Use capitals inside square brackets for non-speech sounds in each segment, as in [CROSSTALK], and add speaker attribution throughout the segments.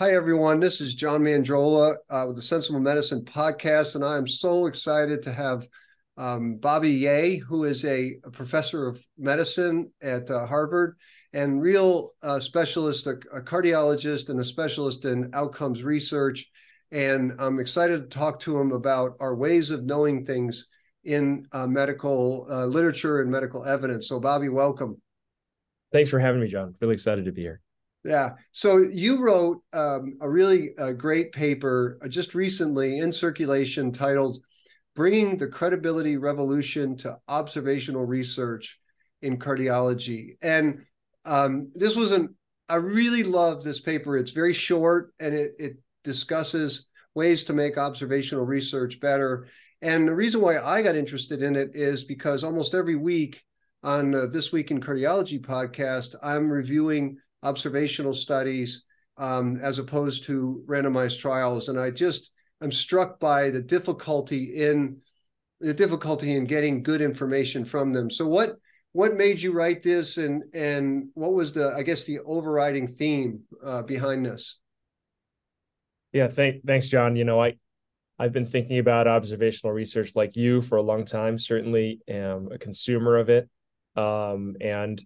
Speaker 1: Hi, everyone. This is John Mandrola uh, with the Sensible Medicine podcast, and I am so excited to have um, Bobby Yeh, who is a, a professor of medicine at uh, Harvard and real uh, specialist, a, a, cardiologist, and a specialist in outcomes research. And I'm excited to talk to him about our ways of knowing things in uh, medical uh, literature and medical evidence. So, Bobby, welcome.
Speaker 2: Thanks for having me, John. Really excited to be here.
Speaker 1: Yeah. So you wrote um, a really uh, great paper uh, just recently in circulation titled Bringing the Credibility Revolution to Observational Research in Cardiology. And um, this was an, I really love this paper. It's very short and it, it discusses ways to make observational research better. And the reason why I got interested in it is because almost every week on uh, This Week in Cardiology podcast, I'm reviewing observational studies um, as opposed to randomized trials. And I just I'm struck by the difficulty in the difficulty in getting good information from them. So what what made you write this, and and what was the I guess the overriding theme uh, behind this?
Speaker 2: Yeah, thank, thanks, John. You know, I I've been thinking about observational research like you for a long time. Certainly, am a consumer of it, um, and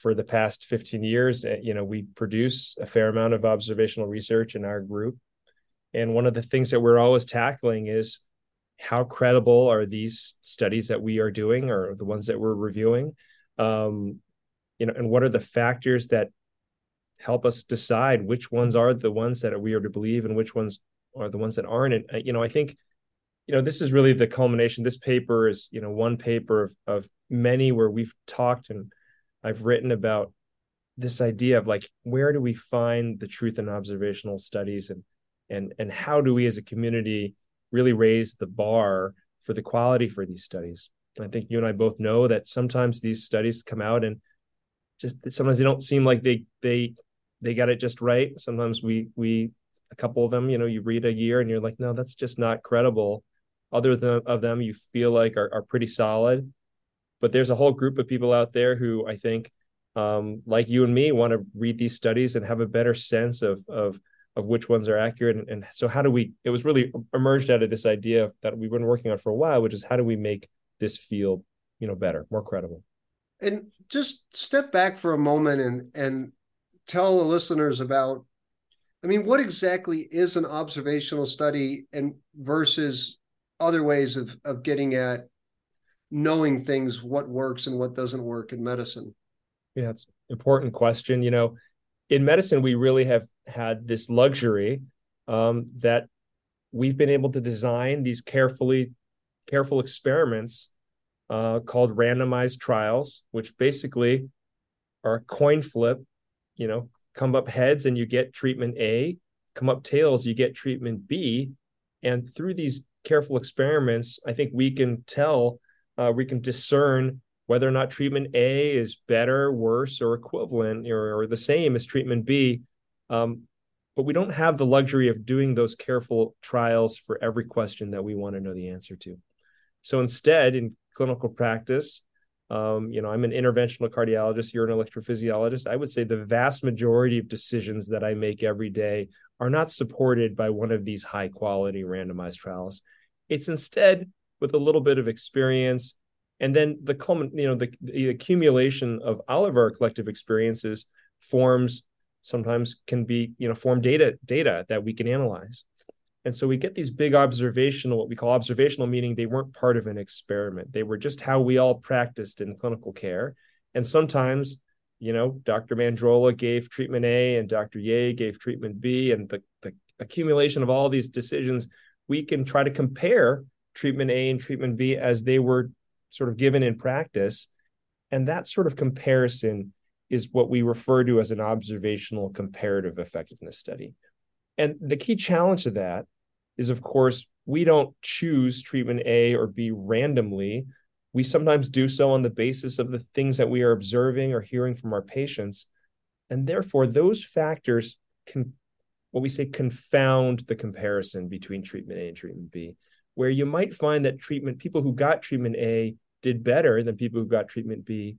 Speaker 2: for the past 15 years, eh, you know, we produce a fair amount of observational research in our group. And one of the things that we're always tackling is how credible are these studies that we are doing or the ones that we're reviewing? Um, you know, and what are the factors that help us decide which ones are the ones that we are to believe and which ones are the ones that aren't? And, uh, you know, I think, you know, this is really the culmination. This paper is, you know, one paper of, of many where we've talked and I've written about this idea of like where do we find the truth in observational studies and and and how do we as a community really raise the bar for the quality for these studies? And i think you and i both know that sometimes these studies come out and just sometimes they don't seem like they they they got it just right. Sometimes we we a couple of them you know you read a year and you're like no that's just not credible. Other than of them you feel like are, are pretty solid but there's a whole group of people out there who I think, um, like you and me, want to read these studies and have a better sense of of of which ones are accurate. And, and so, how do we? It was really emerged out of this idea that we've been working on for a while, which is how do we make this field, you know, better, more credible.
Speaker 1: And just step back for a moment and and tell the listeners about I mean, what exactly is an observational study and versus other ways of of getting at knowing things what works and what doesn't work in medicine.
Speaker 2: Yeah it's important question. You know in medicine we really have had this luxury um, that we've been able to design these carefully careful experiments uh, called randomized trials which basically are a coin flip you know come up heads and you get treatment a come up tails you get treatment b. And through these careful experiments i think we can tell uh, we can discern whether or not treatment A is better, worse, or equivalent or, or the same as treatment B. Um, but we don't have the luxury of doing those careful trials for every question that we want to know the answer to. So instead, in clinical practice, um, you know, I'm an interventional cardiologist, you're an electrophysiologist. I would say the vast majority of decisions that I make every day are not supported by one of these high quality randomized trials. It's instead with a little bit of experience. And then the you know the, the accumulation of all of our collective experiences forms sometimes can be you know form data data that we can analyze. And so we get these big observational what we call observational meaning they weren't part of an experiment. They were just how we all practiced in clinical care. And sometimes you know dr mandrola gave treatment a and dr Yeh gave treatment b and the, the accumulation of all these decisions we can try to compare treatment A and treatment B as they were sort of given in practice. And that sort of comparison is what we refer to as an observational comparative effectiveness study. And the key challenge to that is, of course, we don't choose treatment A or B randomly. We sometimes do so on the basis of the things that we are observing or hearing from our patients. And therefore, those factors can, what we say, confound the comparison between treatment A and treatment B where you might find that treatment people who got treatment A did better than people who got treatment B,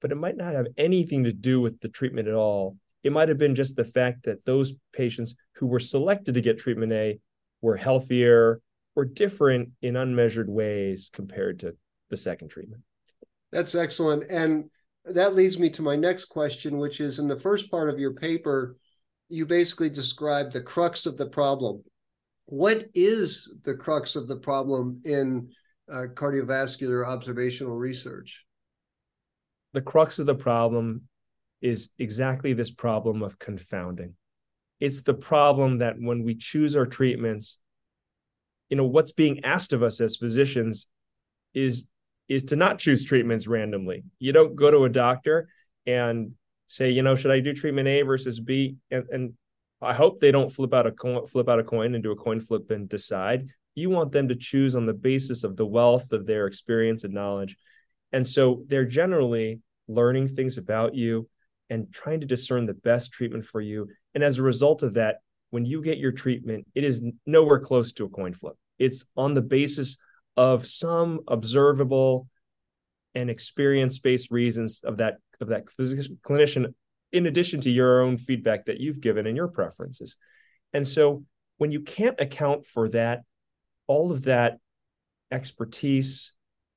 Speaker 2: but it might not have anything to do with the treatment at all. It might have been just the fact that those patients who were selected to get treatment A were healthier or different in unmeasured ways compared to the second treatment.
Speaker 1: That's excellent. And that leads me to my next question, which is in the first part of your paper, you basically describe the crux of the problem. What is the crux of the problem in uh, cardiovascular observational research?
Speaker 2: The crux of the problem is exactly this problem of confounding. It's the problem that when we choose our treatments, you know, what's being asked of us as physicians is is to not choose treatments randomly. You don't go to a doctor and say, you know, should I do treatment A versus B? And, and I hope they don't flip out a coin, flip out a coin and do a coin flip and decide. You want them to choose on the basis of the wealth of their experience and knowledge. And so they're generally learning things about you and trying to discern the best treatment for you. And as a result of that, when you get your treatment, it is nowhere close to a coin flip. It's on the basis of some observable and experience-based reasons of that of that physician, clinician in addition to your own feedback that you've given and your preferences. And so when you can't account for that all of that expertise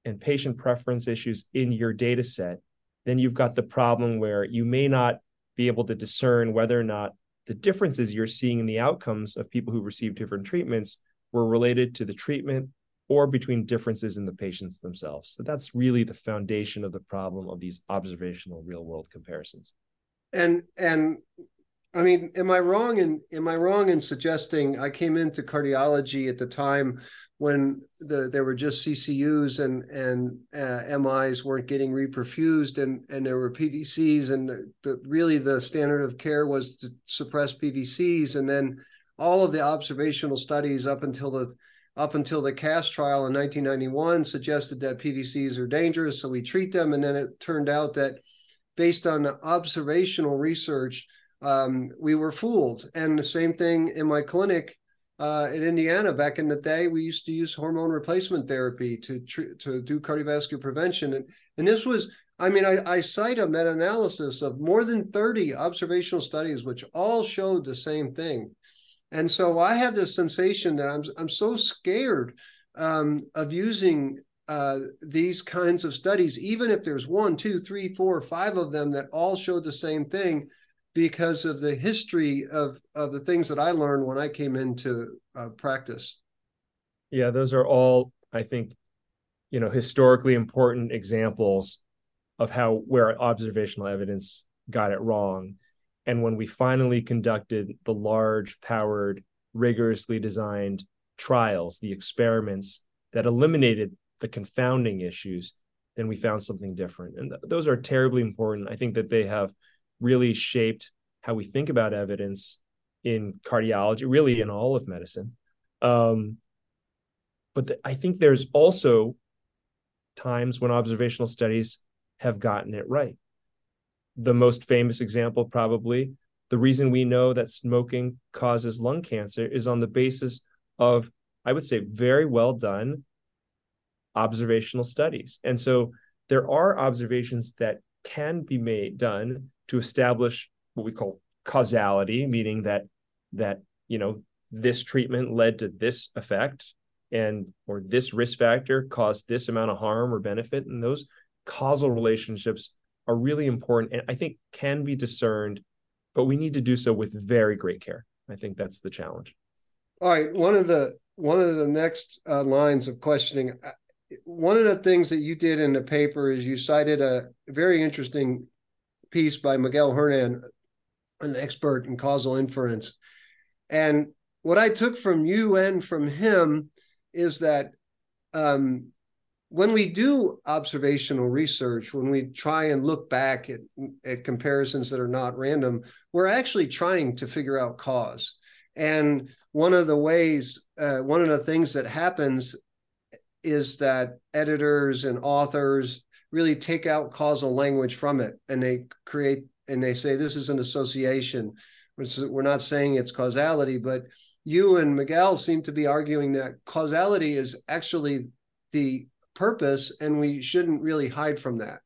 Speaker 2: and patient preference issues in your data set, then you've got the problem where you may not be able to discern whether or not the differences you're seeing in the outcomes of people who receive different treatments were related to the treatment or between differences in the patients themselves. So that's really the foundation of the problem of these observational real world comparisons.
Speaker 1: And and I mean, am I wrong in am I wrong in suggesting I came into cardiology at the time when the there were just CCUs and and uh, MIs weren't getting reperfused and and there were PVCs and the, the, really the standard of care was to suppress PVCs and then all of the observational studies up until the up until the CAST trial in 1991 suggested that PVCs are dangerous, so we treat them. And then it turned out that based on observational research, um, we were fooled. And the same thing in my clinic uh, in Indiana back in the day, we used to use hormone replacement therapy to tr- to do cardiovascular prevention. And, and this was, I mean, I, I cite a meta analysis of more than 30 observational studies, which all showed the same thing. And so I had this sensation that I'm I'm so scared um, of using uh, these kinds of studies, even if there's one, two, three, four, five of them that all show the same thing, because of the history of of the things that I learned when I came into uh, practice.
Speaker 2: Yeah, those are all, I think, you know, historically important examples of how where observational evidence got it wrong and when we finally conducted the large, powered, rigorously designed trials, the experiments that eliminated the confounding issues, then we found something different. And th- those are terribly important. I think that they have really shaped how we think about evidence in cardiology, really in all of medicine. Um, but I think there's also times when observational studies have gotten it right the most famous example, probably, the reason we know that smoking causes lung cancer is on the basis of, I would say, very well done observational studies. And so there are observations that can be made done to establish what we call causality, meaning that that you know this treatment led to this effect and or this risk factor caused this amount of harm or benefit and those causal relationships are really important and I think can be discerned, but we need to do so with very great care. I think that's the challenge.
Speaker 1: All right, one of the one of the next uh, lines of questioning uh, one of the things that you did in the paper is you cited a very interesting piece by Miguel Hernan, an expert in causal inference. And what I took from you and from him is that um, when we do observational research, when we try and look back at, at comparisons that are not random, we're actually trying to figure out cause. And one of the ways, uh, one of the things that happens is that editors and authors really take out causal language from it and they create and they say this is an association. We're not saying it's causality, but you and Miguel seem to be arguing that causality is actually the purpose and we shouldn't really hide from that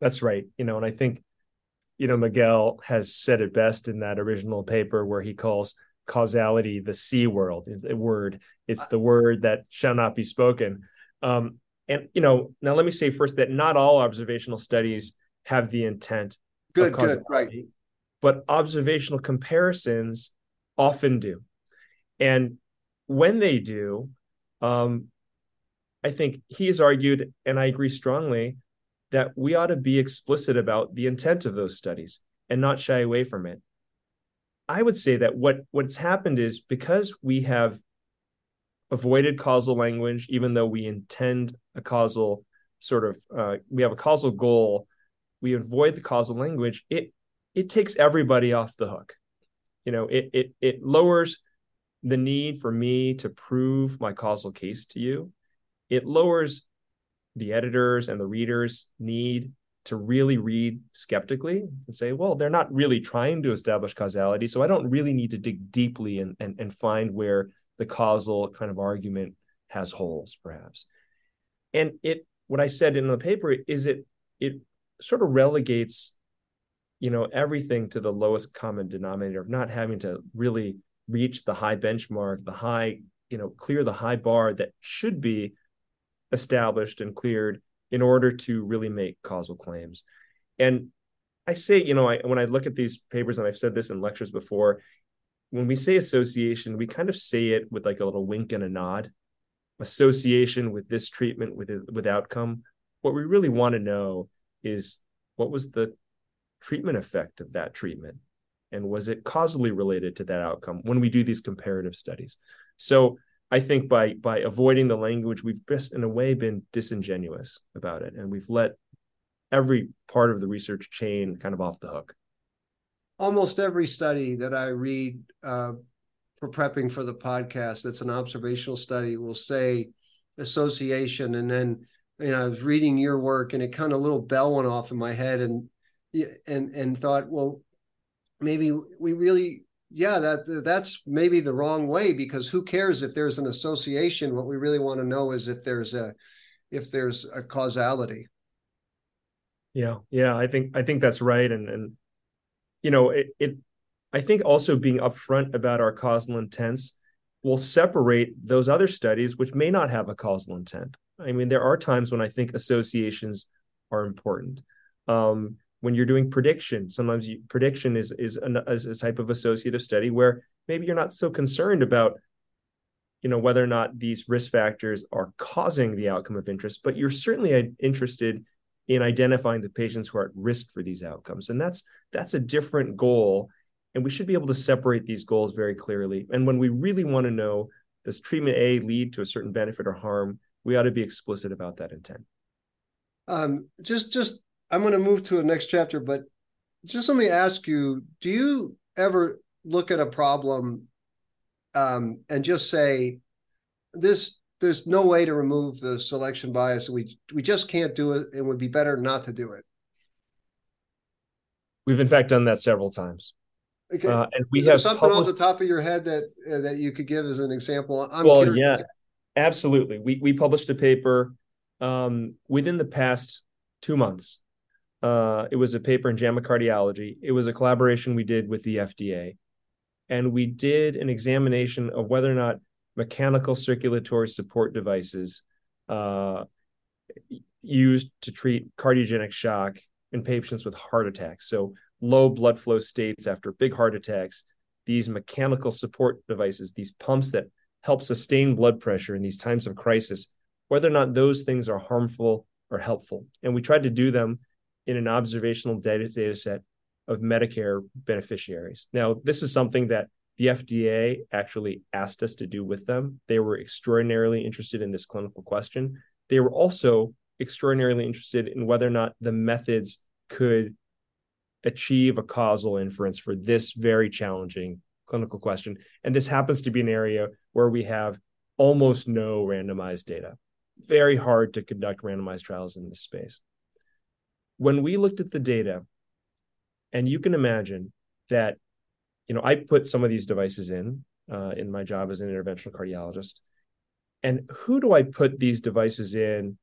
Speaker 2: that's right you know and i think you know, Miguel has said it best in that original paper where he calls causality the C world word. It's the word that shall not be spoken. Um, and you know, now let me say first that not all observational studies have the intent.
Speaker 1: Good, good, right.
Speaker 2: But observational comparisons often do, and when they do, um, I think he has argued, and I agree strongly, that we ought to be explicit about the intent of those studies and not shy away from it. I would say that what what's happened is because we have avoided causal language, even though we intend a causal sort of uh, we have a causal goal, we avoid the causal language. It it takes everybody off the hook. You know, it it it lowers the need for me to prove my causal case to you. It lowers the editors and the readers need to really read skeptically and say, well, they're not really trying to establish causality. So I don't really need to dig deeply and, and, and find where the causal kind of argument has holes, perhaps. And it what I said in the paper is it it sort of relegates, you know, everything to the lowest common denominator of not having to really reach the high benchmark, the high, you know, clear the high bar that should be established and cleared in order to really make causal claims. And I say, you know, I, when I look at these papers, and I've said this in lectures before, when we say association, we kind of say it with like a little wink and a nod. Association with this treatment, with with outcome. What we really want to know is what was the treatment effect of that treatment, and was it causally related to that outcome when we do these comparative studies. So I think by by avoiding the language, we've just in a way been disingenuous about it, and we've let every part of the research chain kind of off the hook.
Speaker 1: Almost every study that I read uh, for prepping for the podcast, that's an observational study, will say association, and then you know I was reading your work, and it kind of a little bell went off in my head, and and and thought, well, maybe we really yeah that that's maybe the wrong way because who cares if there's an association? What we really want to know is if there's a if there's a causality.
Speaker 2: Yeah yeah i think i think that's right and and you know it, it i think also being upfront about our causal intents will separate those other studies which may not have a causal intent. I mean there are times when i think associations are important. Um, when you're doing prediction sometimes you, prediction is is, an, is a type of associative study where maybe you're not so concerned about you know whether or not these risk factors are causing the outcome of interest but you're certainly interested in identifying the patients who are at risk for these outcomes. And that's that's a different goal. And we should be able to separate these goals very clearly. And when we really want to know does treatment a lead to a certain benefit or harm we ought to be explicit about that intent.
Speaker 1: Um, just just I'm going to move to a next chapter, but just let me ask you: Do you ever look at a problem um, and just say, "This, there's no way to remove the selection bias. We we just can't do it. It would be better not to do it."
Speaker 2: We've in fact done that several times.
Speaker 1: Okay. Uh, and we Is have something published... off the top of your head that uh, that you could give as an example.
Speaker 2: I'm well, curious. yeah, absolutely. We we published a paper um, within the past two months uh, it was a paper in JAMA Cardiology. It was a collaboration we did with the FDA. And we did an examination of whether or not mechanical circulatory support devices uh, used to treat cardiogenic shock in patients with heart attacks. So, low blood flow states after big heart attacks, these mechanical support devices, these pumps that help sustain blood pressure in these times of crisis, whether or not those things are harmful or helpful. And we tried to do them in an observational data, data set of Medicare beneficiaries. Now, this is something that the FDA actually asked us to do with them. They were extraordinarily interested in this clinical question. They were also extraordinarily interested in whether or not the methods could achieve a causal inference for this very challenging clinical question. And this happens to be an area where we have almost no randomized data. Very hard to conduct randomized trials in this space when we looked at the data, and you can imagine that, you know, I put some of these devices in uh, in my job as an interventional cardiologist. And who do I put these devices in?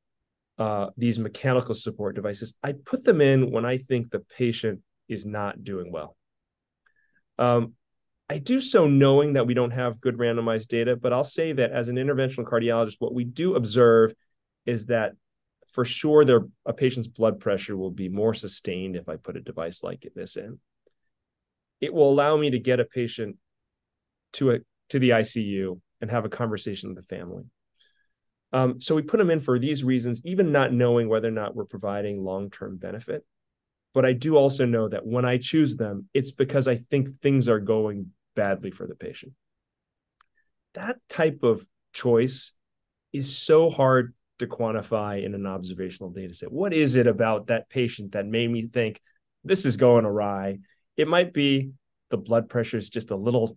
Speaker 2: Uh, these mechanical support devices. I put them in when I think the patient is not doing well. Um, I do so knowing that we don't have good randomized data, but I'll say that as an interventional cardiologist, what we do observe is that for sure their a patient's blood pressure will be more sustained if I put a device like this in. It will allow me to get a patient to a to the ICU and have a conversation with the family. Um, so we put them in for these reasons, even not knowing whether or not we're providing long-term benefit. But I do also know that when I choose them, it's because I think things are going badly for the patient. That type of choice is so hard to quantify in an observational data set. What is it about that patient that made me think this is going awry? It might be the blood pressure is just a little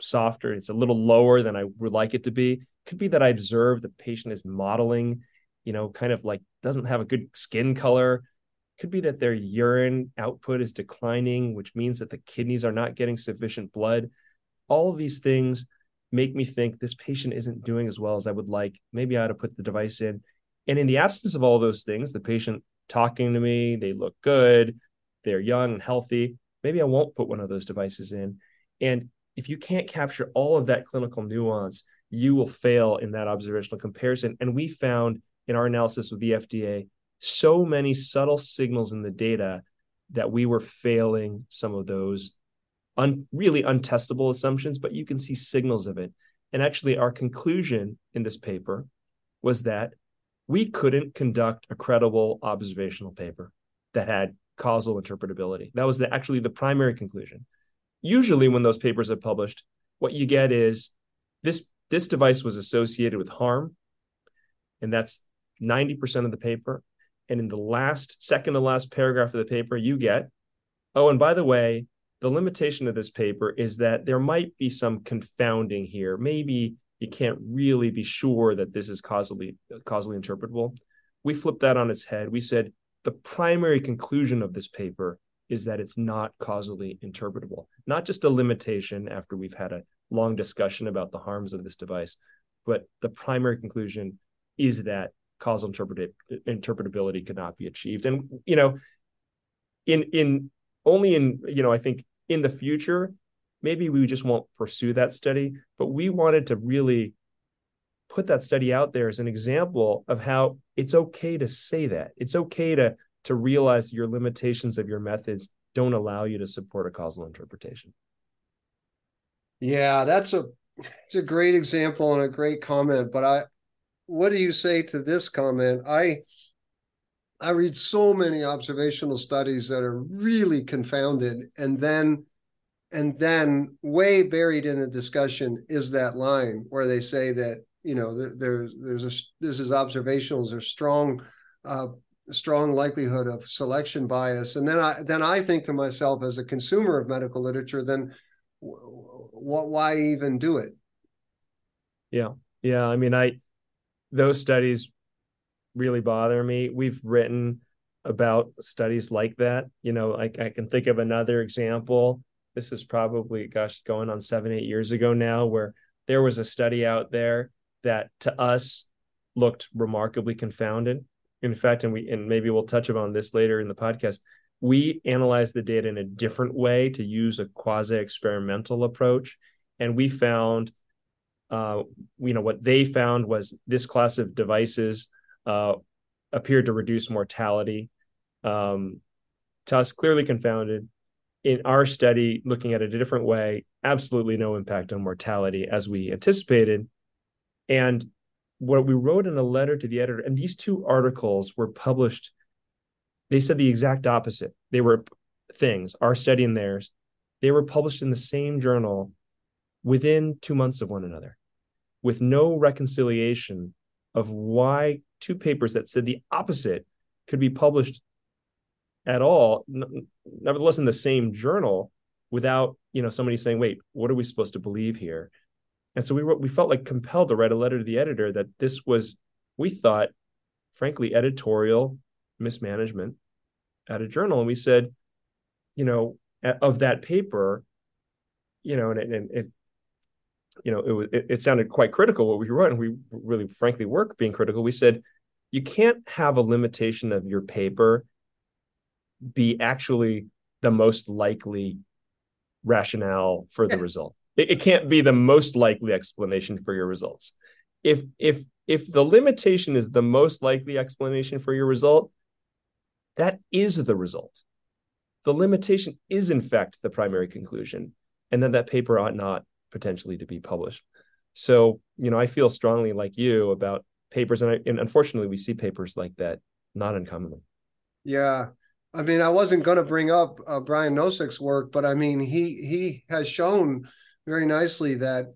Speaker 2: softer, it's a little lower than I would like it to be. It could be that I observe the patient is mottling, you know, kind of like doesn't have a good skin color could be that their urine output is declining, which means that the kidneys are not getting sufficient blood. All of these things make me think this patient isn't doing as well as I would like. Maybe I ought to put the device in. And in the absence of all those things, the patient talking to me, they look good, they're young and healthy. Maybe I won't put one of those devices in. And if you can't capture all of that clinical nuance, you will fail in that observational comparison. And we found in our analysis with the FDA so many subtle signals in the data that we were failing some of those un, really untestable assumptions, but you can see signals of it. And actually, our conclusion in this paper was that we couldn't conduct a credible observational paper that had causal interpretability. That was the, actually the primary conclusion. Usually, when those papers are published, what you get is this this device was associated with harm, and that's 90% of the paper. And in the last second to last paragraph of the paper, you get, oh, and by the way, the limitation of this paper is that there might be some confounding here. Maybe you can't really be sure that this is causally causally interpretable. We flipped that on its head. We said the primary conclusion of this paper is that it's not causally interpretable. Not just a limitation after we've had a long discussion about the harms of this device, but the primary conclusion is that causal interpret- interpretability cannot be achieved. And you know, in in only in you know, I think in the future, maybe we just won't pursue that study. But we wanted to really put that study out there as an example of how it's okay to say that. It's okay to to realize your limitations of your methods don't allow you to support a causal interpretation.
Speaker 1: Yeah, that's a it's a great example and a great comment, but I what do you say to this comment? I I read so many observational studies that are really confounded, and then and then way buried in a discussion is that line where they say that you know there's there's a this is observational there's strong uh, strong likelihood of selection bias. And then i then i think to myself as a consumer of medical literature then what why even do it?
Speaker 2: Yeah. Yeah i mean i those studies really bother me. We've written about studies like that. You know, like I can think of another example. This is probably, gosh, going on seven, eight years ago now, where there was a study out there that to us looked remarkably confounded. In fact, and we and maybe we'll touch upon this later in the podcast. We analyzed the data in a different way to use a quasi experimental approach, and we found uh, you know what they found was this class of devices uh, appeared to reduce mortality. Um, to us, clearly confounded. In our study, looking at it a different way, absolutely no impact on mortality as we anticipated. And what we wrote in a letter to the editor, and these two articles were published, they said the exact opposite. They were things, our study and theirs. They were published in the same journal within two months of one another with no reconciliation of why two papers that said the opposite could be published at all nevertheless in the same journal without you know somebody saying wait what are we supposed to believe here? And so we wrote, we felt like compelled to write a letter to the editor that this was we thought frankly editorial mismanagement at a journal. And we said you know of that paper you know, and, and it, you know, it was it, it sounded quite critical what we wrote, and we really, frankly, work being critical. We said you can't have a limitation of your paper be actually the most likely rationale for the result. It, it can't be the most likely explanation for your results. If if if the limitation is the most likely explanation for your result, that is the result. The limitation is in fact the primary conclusion, and then that paper ought not potentially to be published. So, you know, I feel strongly like you about papers, and, I, and unfortunately, we see papers like that not uncommonly.
Speaker 1: Yeah, I mean, I wasn't going to bring up uh, Brian Nosek's work, but I mean, he he has shown very nicely that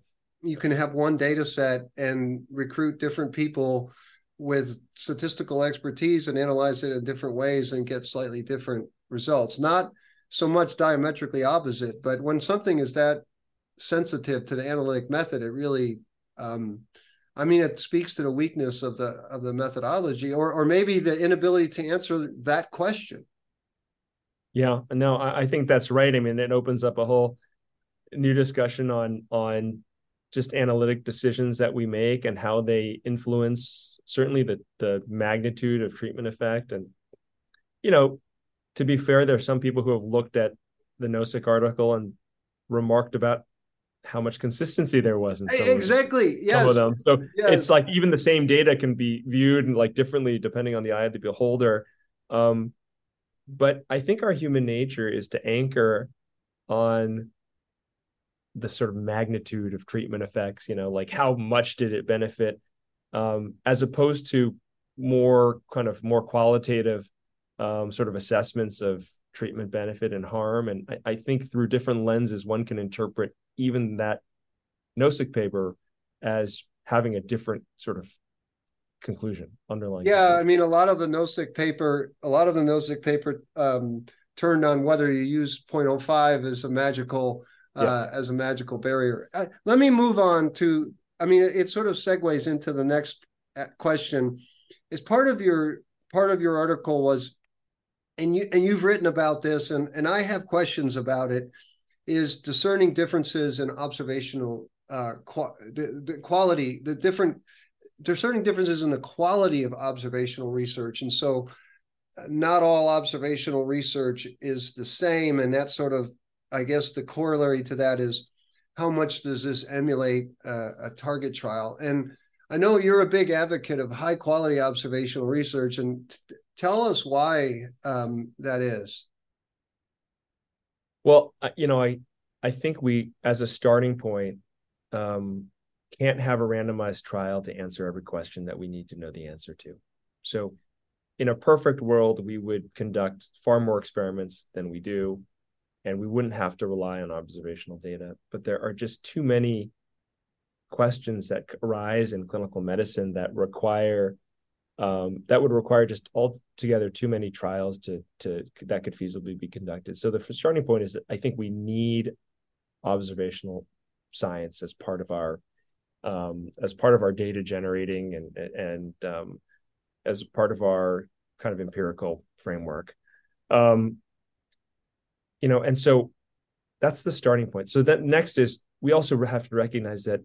Speaker 1: you can have one data set and recruit different people with statistical expertise and analyze it in different ways and get slightly different results. Not so much diametrically opposite, but when something is that sensitive to the analytic method, it really um, I mean, it speaks to the weakness of the of the methodology, or or maybe the inability to answer that question.
Speaker 2: Yeah, no, I, I think that's right. I mean, it opens up a whole new discussion on on just analytic decisions that we make and how they influence certainly the the magnitude of treatment effect. And you know, to be fair, there are some people who have looked at the Nosek article and remarked about how much consistency there was in some
Speaker 1: exactly
Speaker 2: of,
Speaker 1: yes.
Speaker 2: some of them. So yes. it's like even the same data can be viewed and like differently depending on the eye of the beholder. Um, but I think our human nature is to anchor on the sort of magnitude of treatment effects. You know, like how much did it benefit, um, as opposed to more kind of more qualitative um, sort of assessments of treatment benefit and harm. And I, I, think through different lenses, one can interpret even that Nosek paper as having a different sort of conclusion underlying.
Speaker 1: Yeah, conclusion. I mean, a lot of the Nosek paper, a lot of the Nosek paper um, turned on whether you use 0.05 as a magical uh, yeah. as a magical barrier. Uh, let me move on to. I mean, it, it sort of segues into the next uh, question. Is part of your part of your article was and you and you've written about this and and I have questions about it is discerning differences in observational uh, the, the quality the different discerning differences in the quality of observational research. And so uh, not all observational research is the same. And that sort of I guess the corollary to that is how much does this emulate uh, a target trial? And I know you're a big advocate of high quality observational research, and t- tell us why um, that is.
Speaker 2: Well, you know, I I think we, as a starting point, um, can't have a randomized trial to answer every question that we need to know the answer to. So, in a perfect world, we would conduct far more experiments than we do, and we wouldn't have to rely on observational data. But there are just too many questions that arise in clinical medicine that require um, that would require just altogether too many trials to to that could feasibly be conducted. So the starting point is that I think we need observational science as part of our um, as part of our data generating and and um, as part of our kind of empirical framework. Um, you know, and so that's the starting point. So that next is we also have to recognize that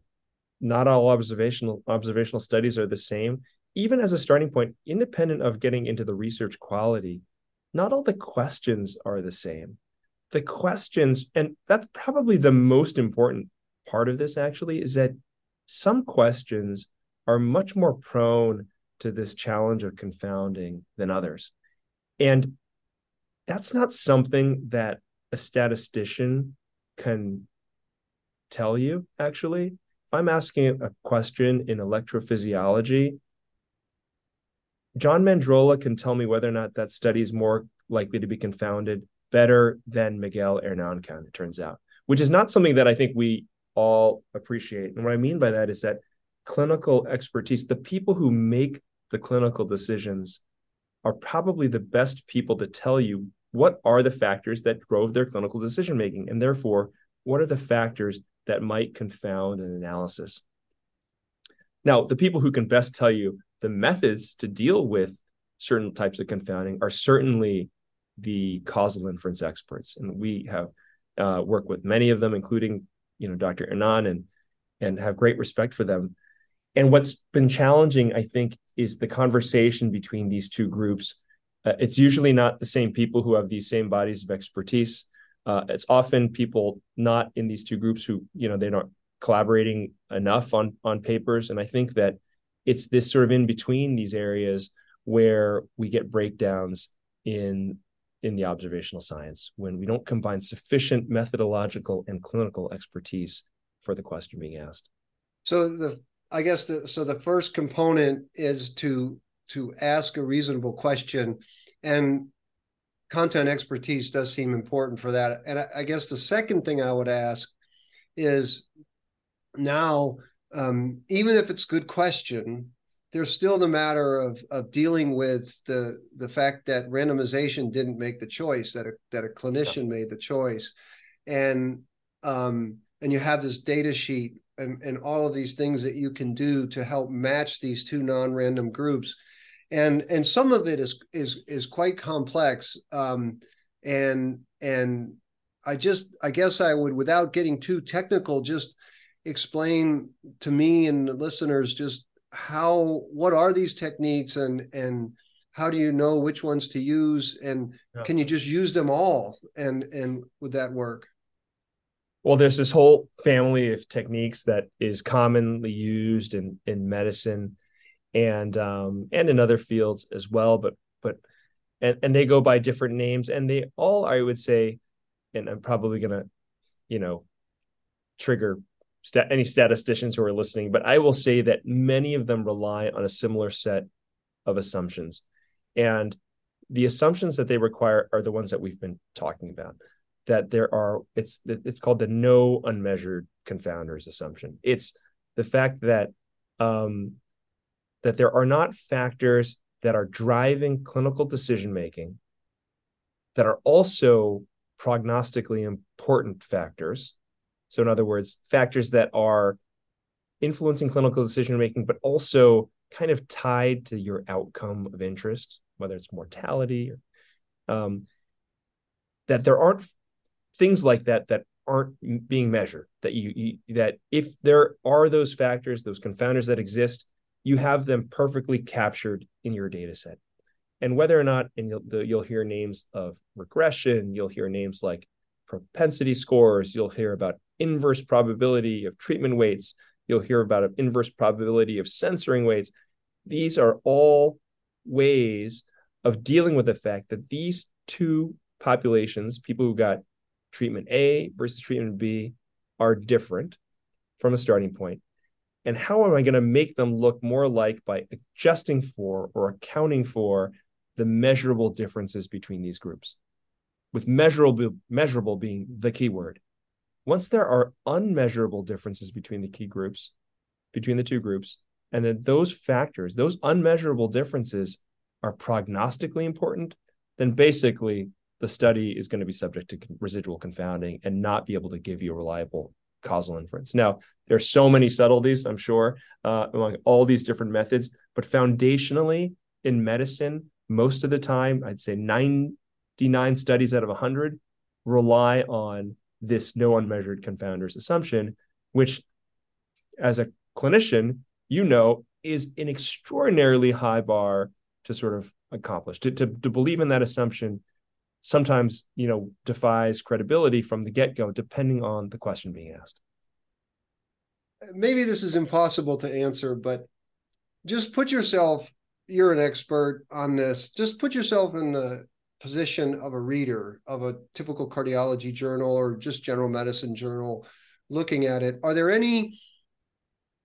Speaker 2: not all observational observational studies are the same even as a starting point independent of getting into the research quality not all the questions are the same. The questions and that's probably the most important part of this actually is that some questions are much more prone to this challenge of confounding than others. And that's not something that a statistician can tell you actually. If I'm asking a question in electrophysiology, John Mandrola can tell me whether or not that study is more likely to be confounded better than Miguel Hernan can, it turns out, which is not something that I think we all appreciate. And what I mean by that is that clinical expertise, the people who make the clinical decisions, are probably the best people to tell you what are the factors that drove their clinical decision making. And therefore, what are the factors that might confound an analysis. Now, the people who can best tell you the methods to deal with certain types of confounding are certainly the causal inference experts, and we have uh, worked with many of them, including you know Dr. Hernan, and and have great respect for them. And what's been challenging, I think, is the conversation between these two groups Uh, it's usually not the same people who have these same bodies of expertise. Uh, it's often people not in these two groups who, you know, they're not collaborating enough on on papers. And I think that it's this sort of in between these areas where we get breakdowns in in the observational science when we don't combine sufficient methodological and clinical expertise for the question being asked.
Speaker 1: So the I guess the, so the first component is to to ask a reasonable question and content expertise does seem important for that. And I, I guess the second thing I would ask is now, um, even if it's a good question, there's still the matter of of dealing with the the fact that randomization didn't make the choice that a that a clinician yeah. made the choice, and um, and you have this data sheet and, and all of these things that you can do to help match these two non-random groups and and some of it is is is quite complex um, and and i just i guess i would without getting too technical just explain to me and the listeners just how what are these techniques and and how do you know which ones to use and yeah. can you just use them all and and would that work
Speaker 2: well there's this whole family of techniques that is commonly used in in medicine and um, and in other fields as well. But but and and they go by different names, and they all I would say, and I'm probably gonna, you know, trigger stat- any statisticians who are listening, but I will say that many of them rely on a similar set of assumptions, and the assumptions that they require are the ones that we've been talking about that there are it's it's called the no unmeasured confounders assumption it's the fact that um, that there are not factors that are driving clinical decision making that are also prognostically important factors. So, in other words, factors that are influencing clinical decision making, but also kind of tied to your outcome of interest, whether it's mortality or um, that there aren't things like that that aren't being measured. That you, you that if there are those factors, those confounders that exist, you have them perfectly captured in your data set. And whether or not, and you'll, you'll hear names of regression, you'll hear names like propensity scores, you'll hear about inverse probability of treatment weights, you'll hear about inverse probability of censoring weights. These are all ways of dealing with the fact that these two populations, people who got treatment A versus treatment B, are different from a starting point? point and how am i going to make them look more like by adjusting for or accounting for the measurable differences between these groups with measurable measurable being the key word once there are unmeasurable differences between the key groups between the two groups and then those factors those unmeasurable differences are prognostically important then basically the study is going to be subject to residual confounding and not be able to give you a reliable causal inference. Now, there are so many subtleties, I'm sure, uh, among all these different methods, but foundationally in medicine, most of the time, I'd say 99 studies out of 100 rely on this no unmeasured confounders assumption, which, as a clinician, you know, is an extraordinarily high bar to sort of accomplish. To, to, to believe in that assumption sometimes you know defies credibility from the get-go depending on the question being asked
Speaker 1: maybe this is impossible to answer but just put yourself you're an expert on this just put yourself in the position of a reader of a typical cardiology journal or just general medicine journal looking at it. Are there any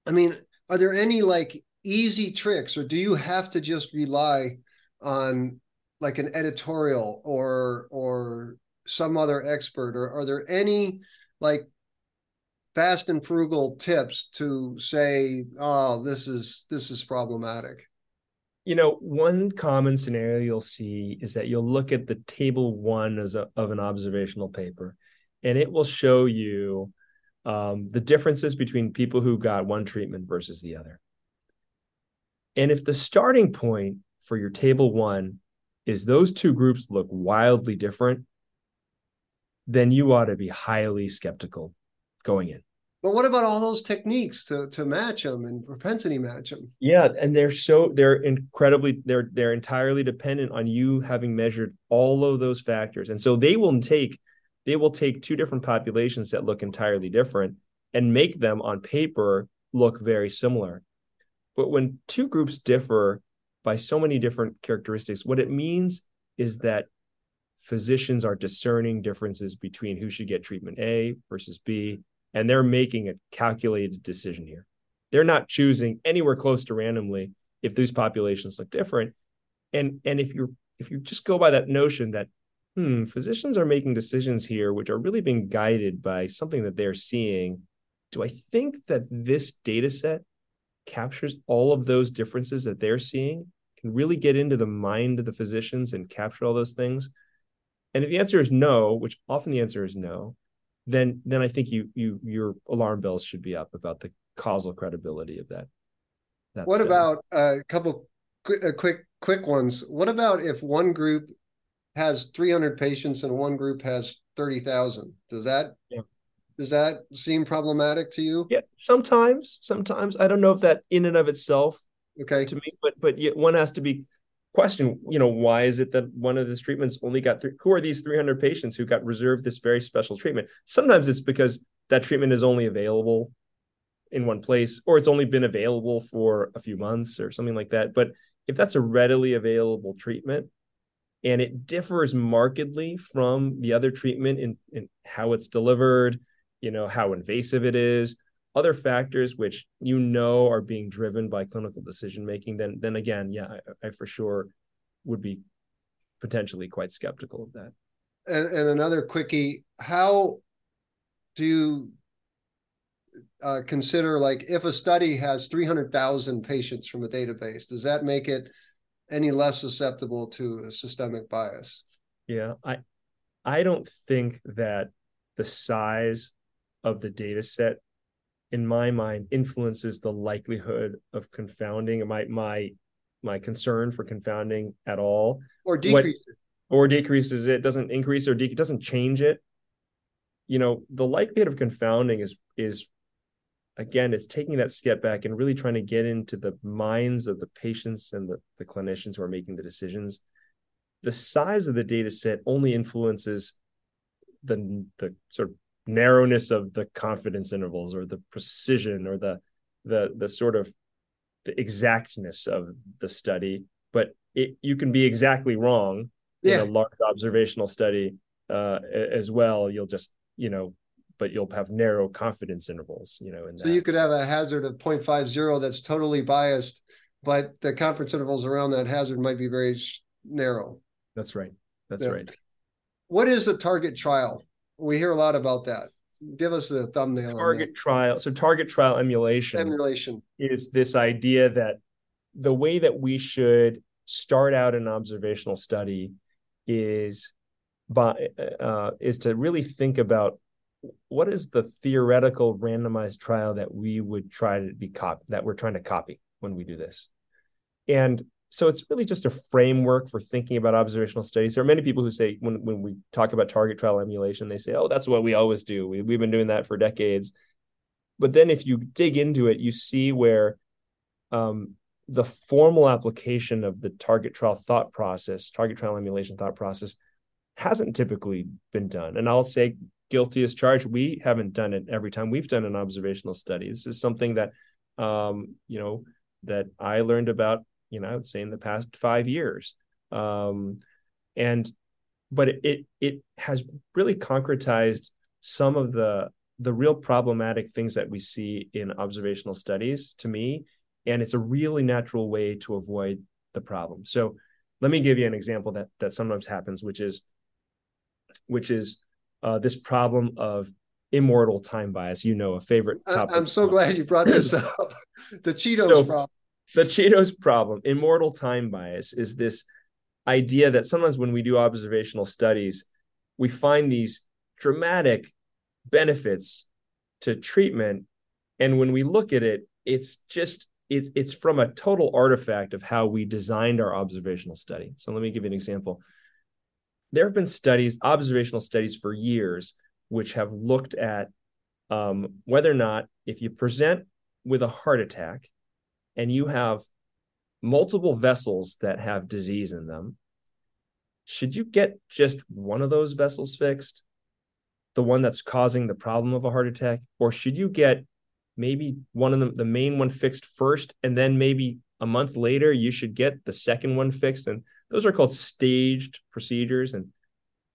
Speaker 1: i mean are there any like easy tricks or do you have to just rely on like an editorial or or some other expert? Or are there any like fast and frugal tips to say oh this is this is problematic
Speaker 2: you know one common scenario you'll see is that you'll look at the table one as a, of an observational paper and it will show you um, the differences between people who got one treatment versus the other and if the starting point for your table one is those two groups look wildly different, then you ought to be highly skeptical going in.
Speaker 1: But what about all those techniques to to match them and propensity match them?
Speaker 2: Yeah, and they're so they're incredibly they're they're entirely dependent on you having measured all of those factors. And so they will take they will take two different populations that look entirely different and make them on paper look very similar. But when two groups differ by so many different characteristics, what it means is that physicians are discerning differences between who should get treatment A versus B and they're making a calculated decision here. They're not choosing anywhere close to randomly if these populations look different. And and if you if you just go by that notion that hmm, physicians are making decisions here which are really being guided by something that they're seeing, do I think that this data set captures all of those differences that they're seeing? Can really get into the mind of the physicians and capture all those things? And if the answer is no, which often the answer is no, then then I think you you your alarm bells should be up about the causal credibility of that.
Speaker 1: that what about uh, a couple quick, uh, quick quick ones? What about if one group has 300 patients and one group has 30,000? Does that yeah. does that seem problematic to you?
Speaker 2: Yeah, sometimes. Sometimes I don't know if that in and of itself
Speaker 1: okay
Speaker 2: to me, but but one has to be question you know why is it that one of these treatments only got three who are these 300 patients who got reserved this very special treatment? Sometimes it's because that treatment is only available in one place or it's only been available for a few months or something like that. But if that's a readily available treatment and it differs markedly from the other treatment in, in how it's delivered you know how invasive it is other factors which you know are being driven by clinical decision making, then then again, yeah, I, I, for sure would be potentially quite skeptical of that.
Speaker 1: And, and another quickie: How do you uh, consider like if a study has three hundred thousand patients from a database, does that make it any less susceptible to a systemic bias?
Speaker 2: Yeah, I I don't think that the size of the data set in my mind influences the likelihood of confounding my my my concern for confounding at all.
Speaker 1: Or decreases
Speaker 2: what, or decreases it doesn't increase or de- doesn't change it. You know the likelihood of confounding is is again it's taking that step back and really trying to get into the minds of the patients and the, the clinicians who are making the decisions. The size of the data set only influences the the sort of narrowness of the confidence intervals or the precision or the the the sort of the exactness of the study but it, you can be exactly wrong yeah. in a large observational study uh, as well you'll just you know but you'll have narrow confidence intervals you know in
Speaker 1: so that. you could have a hazard of 0.50 that's totally biased but the confidence intervals around that hazard might be very narrow
Speaker 2: that's right that's yeah. right
Speaker 1: what is a target trial we hear a lot about that. Give us a thumbnail.
Speaker 2: Target trial. So target trial emulation.
Speaker 1: Emulation
Speaker 2: is this idea that the way that we should start out an observational study is by uh, is to really think about what is the theoretical randomized trial that we would try to be cop that we're trying to copy when we do this and so it's really just a framework for thinking about observational studies. There are many people who say when when we talk about target trial emulation, they say, "Oh, that's what we always do. We, we've been doing that for decades." But then, if you dig into it, you see where um, the formal application of the target trial thought process, target trial emulation thought process, hasn't typically been done. And I'll say, guilty as charged. We haven't done it every time we've done an observational study. This is something that um, you know that I learned about you know, I would say in the past five years. Um, and but it, it it has really concretized some of the the real problematic things that we see in observational studies to me. And it's a really natural way to avoid the problem. So let me give you an example that that sometimes happens which is which is uh, this problem of immortal time bias. You know a favorite topic.
Speaker 1: I'm so glad you brought this [CLEARS THROAT] up. [LAUGHS] The cheetos so, problem
Speaker 2: the Cheetos problem, immortal time bias, is this idea that sometimes when we do observational studies, we find these dramatic benefits to treatment. And when we look at it, it's just it's it's from a total artifact of how we designed our observational study. So let me give you an example. There have been studies, observational studies for years, which have looked at um, whether or not if you present with a heart attack and you have multiple vessels that have disease in them, should you get just one of those vessels fixed, the one that's causing the problem of a heart attack, or should you get maybe one of them, the main one fixed first, and then maybe a month later you should get the second one fixed? And those are called staged procedures. And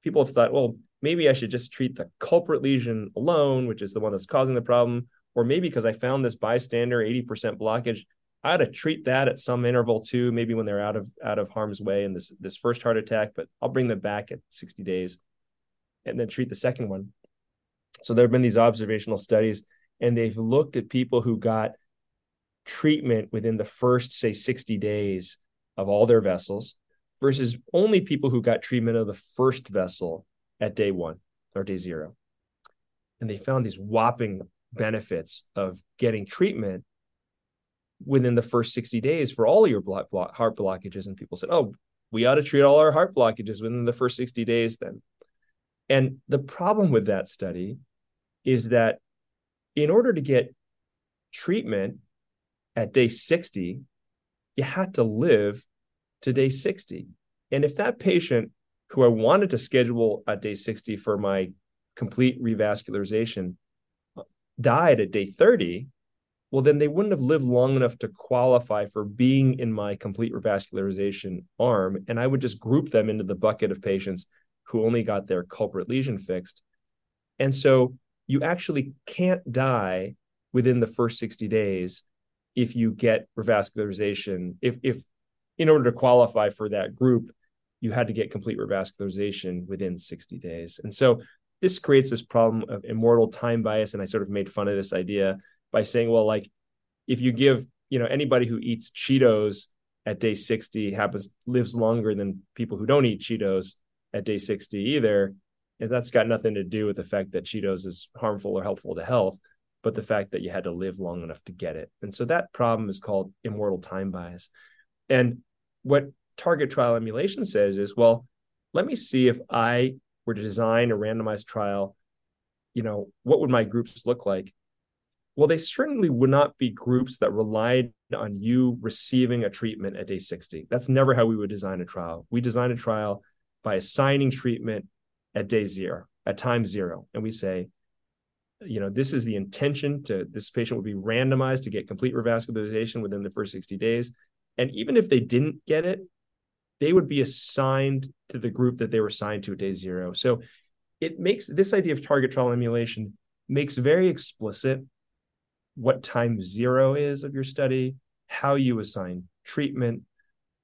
Speaker 2: people have thought, well, maybe I should just treat the culprit lesion alone, which is the one that's causing the problem, or maybe because I found this bystander 80% blockage, I ought to treat that at some interval too, maybe when they're out of out of harm's way in this this first heart attack, but I'll bring them back at 60 days and then treat the second one. So there have been these observational studies, and they've looked at people who got treatment within the first, say, 60 days of all their vessels versus only people who got treatment of the first vessel at day one or day zero. And they found these whopping benefits of getting treatment within the first 60 days for all your block, block, heart blockages. And people said, oh, we ought to treat all our heart blockages within the first 60 days then. And the problem with that study is that in order to get treatment at day 60, you had to live to day 60. And if that patient who I wanted to schedule at day 60 for my complete revascularization uh, died at day 30, well, then they wouldn't have lived long enough to qualify for being in my complete revascularization arm. And I would just group them into the bucket of patients who only got their culprit lesion fixed. And so you actually can't die within the first 60 days if you get revascularization. If, if in order to qualify for that group, you had to get complete revascularization within 60 days. And so this creates this problem of immortal time bias. And I sort of made fun of this idea by saying, well, like if you give, you know, anybody who eats Cheetos at day 60 happens lives longer than people who don't eat Cheetos at day 60 either. And that's got nothing to do with the fact that Cheetos is harmful or helpful to health, but the fact that you had to live long enough to get it. And so that problem is called immortal time bias. And what target trial emulation says is, well, let me see if I were to design a randomized trial, you know, what would my groups look like? Well, they certainly would not be groups that relied on you receiving a treatment at day 60. That's never how we would design a trial. We design a trial by assigning treatment at day zero, at time zero. And we say, you know, this is the intention to this patient would be randomized to get complete revascularization within the first 60 days. And even if they didn't get it, they would be assigned to the group that they were assigned to at day zero. So it makes this idea of target trial emulation makes very explicit what time zero is of your study, how you assign treatment,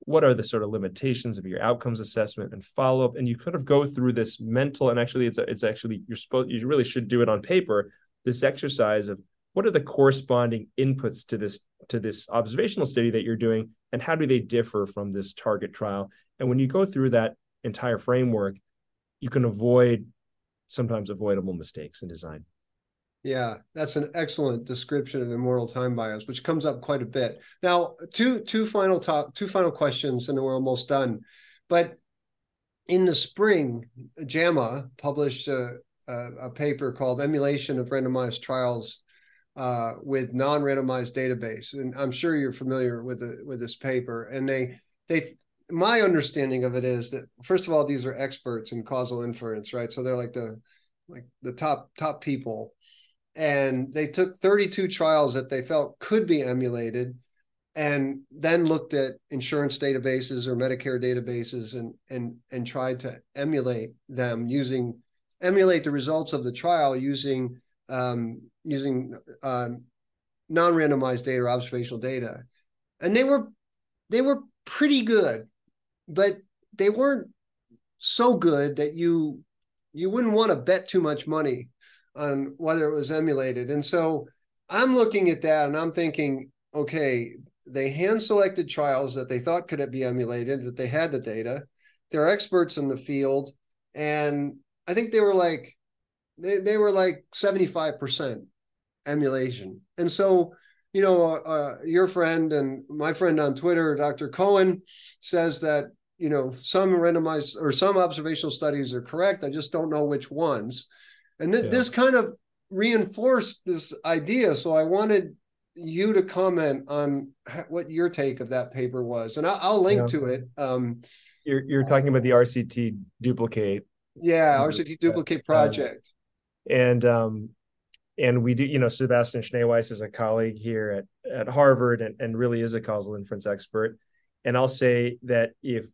Speaker 2: what are the sort of limitations of your outcomes assessment and follow up, and you kind of go through this mental and actually it's it's actually you're supposed you really should do it on paper. This exercise of what are the corresponding inputs to this to this observational study that you're doing and how do they differ from this target trial and when you go through that entire framework you can avoid sometimes avoidable mistakes in design
Speaker 1: yeah that's an excellent description of immortal time bias which comes up quite a bit now two two final two final questions and we're almost done but in the spring jama published a, a, a paper called emulation of randomized trials uh, with non-randomized database, and I'm sure you're familiar with the with this paper. And they they my understanding of it is that first of all, these are experts in causal inference, right? So they're like the like the top top people, and they took 32 trials that they felt could be emulated, and then looked at insurance databases or Medicare databases and and and tried to emulate them using emulate the results of the trial using um, using uh, non-randomized data or observational data, and they were they were pretty good, but they weren't so good that you you wouldn't want to bet too much money on whether it was emulated. And so I'm looking at that and I'm thinking, okay, they hand selected trials that they thought could be emulated, that they had the data. They're experts in the field. And I think they were like, they, they were like 75% emulation. And so, you know, uh, uh, your friend and my friend on Twitter, Dr. Cohen, says that, you know, some randomized or some observational studies are correct. I just don't know which ones. And th- yeah. this kind of reinforced this idea. So I wanted you to comment on what your take of that paper was, and I'll, I'll link yeah. to it. Um,
Speaker 2: you're you're talking about the RCT duplicate.
Speaker 1: Yeah, RCT duplicate project.
Speaker 2: and um, and we do, you know, Sebastian Schneeweiss is a colleague here at at Harvard, and, and really is a causal inference expert. And I'll say that if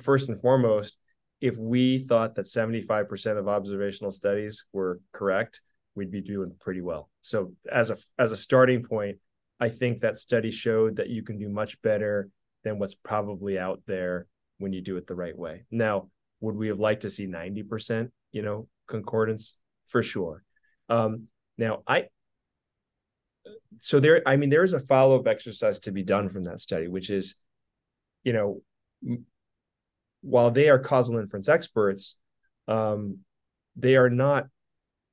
Speaker 2: first and foremost, if we thought that 75% of observational studies were correct, we'd be doing pretty well. So as a as a starting point, I think that study showed that you can do much better than what's probably out there when you do it the right way. Now, would we have liked to see 90%, you know, concordance for sure. Um, now I so there I mean there is a follow-up exercise to be done from that study, which is, you know, while they are causal inference experts, um, they are not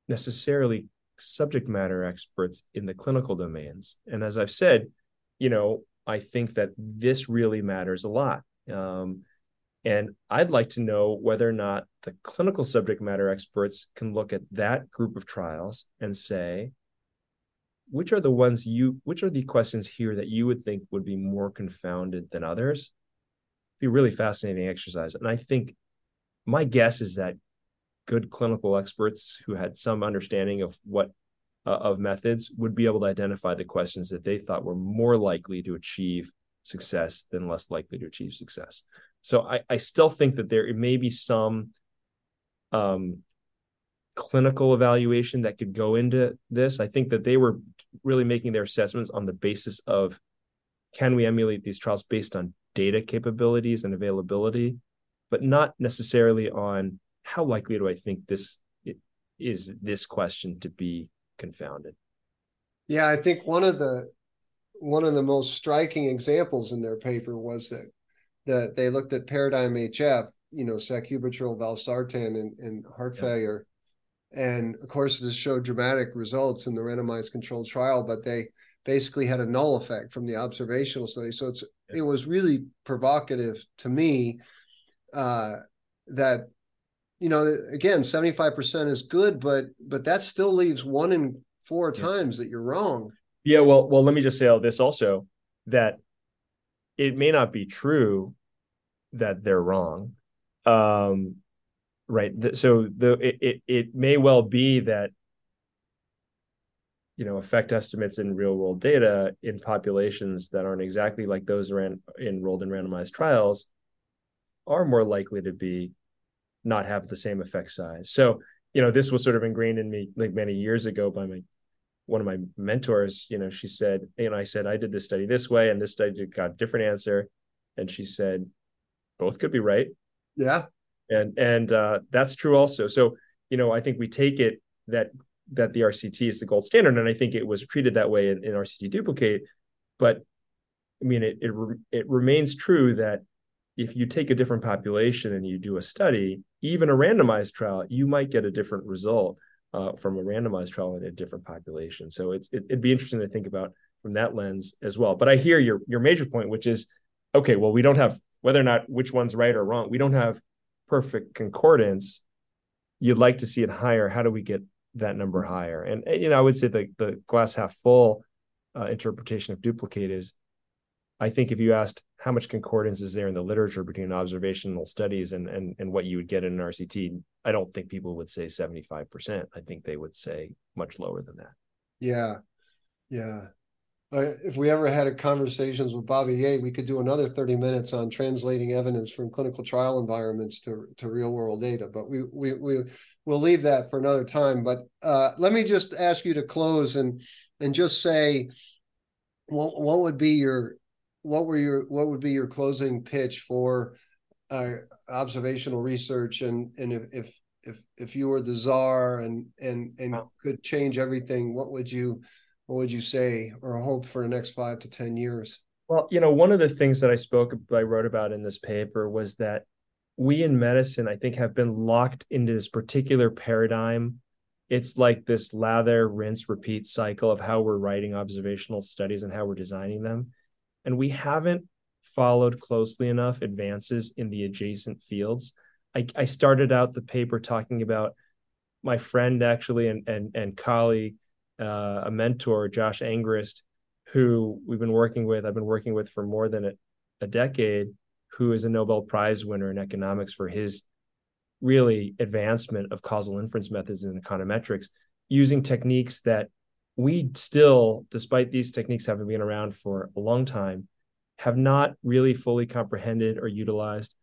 Speaker 2: necessarily subject matter experts in the clinical domains. And as I've said, you know, I think that this really matters a lot. Um, and I'd like to know whether or not the clinical subject matter experts can look at that group of trials and say, which are the ones you, which are the questions here that you would think would be more confounded than others? Be really fascinating exercise. And I think my guess is that good clinical experts who had some understanding of what uh, of methods would be able to identify the questions that they thought were more likely to achieve success than less likely to achieve success. So I, I still think that there may be some um, clinical evaluation that could go into this. I think that they were really making their assessments on the basis of can we emulate these trials based on data capabilities and availability, but not necessarily on how likely do I think this is this question to be confounded?
Speaker 1: Yeah, I think one of the one of the most striking examples in their paper was that that they looked at paradigm HF, you know, sacubitril valsartan and, and heart yeah. failure. And of course, this showed dramatic results in the randomized controlled trial, but they basically had a null effect from the observational study. So it's it was really provocative to me uh, that you know, again, 75% is good, but but that still leaves one in four yeah. times that you're wrong.
Speaker 2: Yeah, well, well, let me just say all this also that it may not be true that they're wrong. Um, right. So the it, it it may well be that you know effect estimates in real world data in populations that aren't exactly like those ran, enrolled in randomized trials are more likely to be not have the same effect size. So, you know, this was sort of ingrained in me like many years ago by my one of my mentors, you know, she said, you know, I said, I did this study this way and this study got a different answer. And she said, both could be right.
Speaker 1: Yeah.
Speaker 2: And and uh that's true also. So, you know, I think we take it that that the RCT is the gold standard. And I think it was treated that way in, in RCT duplicate. But I mean, it it, it remains true that if you take a different population and you do a study, even a randomized trial, you might get a different result uh, from a randomized trial in a different population. So it's it, would be interesting to think about from that lens as well. But I hear your your major point, which is okay. Well, we don't have whether or not which one's right or wrong. We don't have perfect concordance. You'd like to see it higher. How do we get that number higher? And, and you know, I would say the the glass half full uh, interpretation of duplicate is I think if you asked how much concordance is there in the literature between observational studies and and, and what you would get in an RCT, I don't think people would say 75%. I think they would say much lower than that.
Speaker 1: Yeah. Yeah. Uh, if we ever had a conversations with Bobby Yeh, we could do another 30 minutes on translating evidence from clinical trial environments to, to real world data, but we, we, we, we'll leave that for another time. But uh, let me just ask you to close and, and just say, what, what would be your what were your what would be your closing pitch for uh, observational research and and if if if if you were the czar and and and could change everything what would you what would you say or hope for the next five to ten years?
Speaker 2: Well you know one of the things that i spoke i wrote about in this paper was that we in medicine i think have been locked into this particular paradigm. It's like this lather rinse repeat cycle of how we're writing observational studies and how we're designing them. And we haven't followed closely enough advances in the adjacent fields. I, I started out the paper talking about my friend actually and and and colleague, uh, a mentor, Josh Angrist, who we've been working with. I've been working with for more than a, a decade. Who is a Nobel Prize winner in economics for his really advancement of causal inference methods in econometrics using techniques that we still, despite these techniques having been around for a long time, have not really fully comprehended or utilized.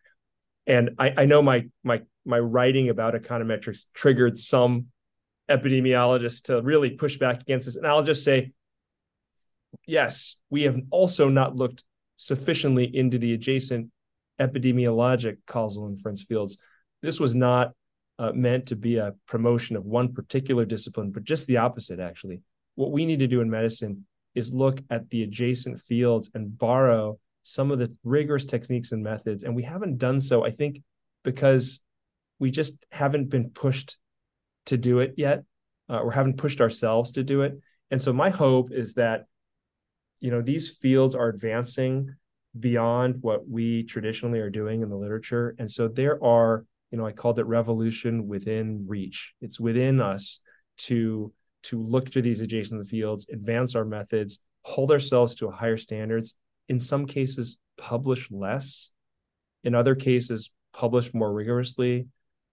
Speaker 2: And I, I know my my my writing about econometrics triggered some epidemiologists to really push back against this. And I'll just say, yes, we have also not looked sufficiently into the adjacent epidemiologic causal inference fields. This was not uh, meant to be a promotion of one particular discipline, but just the opposite, actually. What we need to do in medicine is look at the adjacent fields and borrow some of the rigorous techniques and methods. And we haven't done so, I think, because we just haven't been pushed to do it yet, uh, or haven't pushed ourselves to do it. And so my hope is that, you know, these fields are advancing beyond what we traditionally are doing in the literature. And so there are, you know, I called it revolution within reach. It's within us to to look to these adjacent fields, advance our methods, hold ourselves to higher standards. In some cases, publish less. In other cases, publish more rigorously.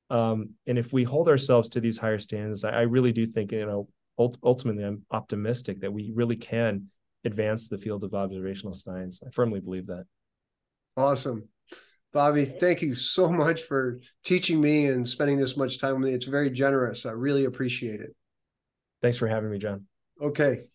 Speaker 2: Um, and if we hold ourselves to these higher standards, I, I really do think, you know, ult- ultimately, I'm optimistic that we really can advance the field of observational science. I firmly believe that.
Speaker 1: Awesome. Bobby, thank you so much for teaching me and spending this much time with me. It's very generous. I really appreciate it.
Speaker 2: Thanks for having me, John.
Speaker 1: Okay.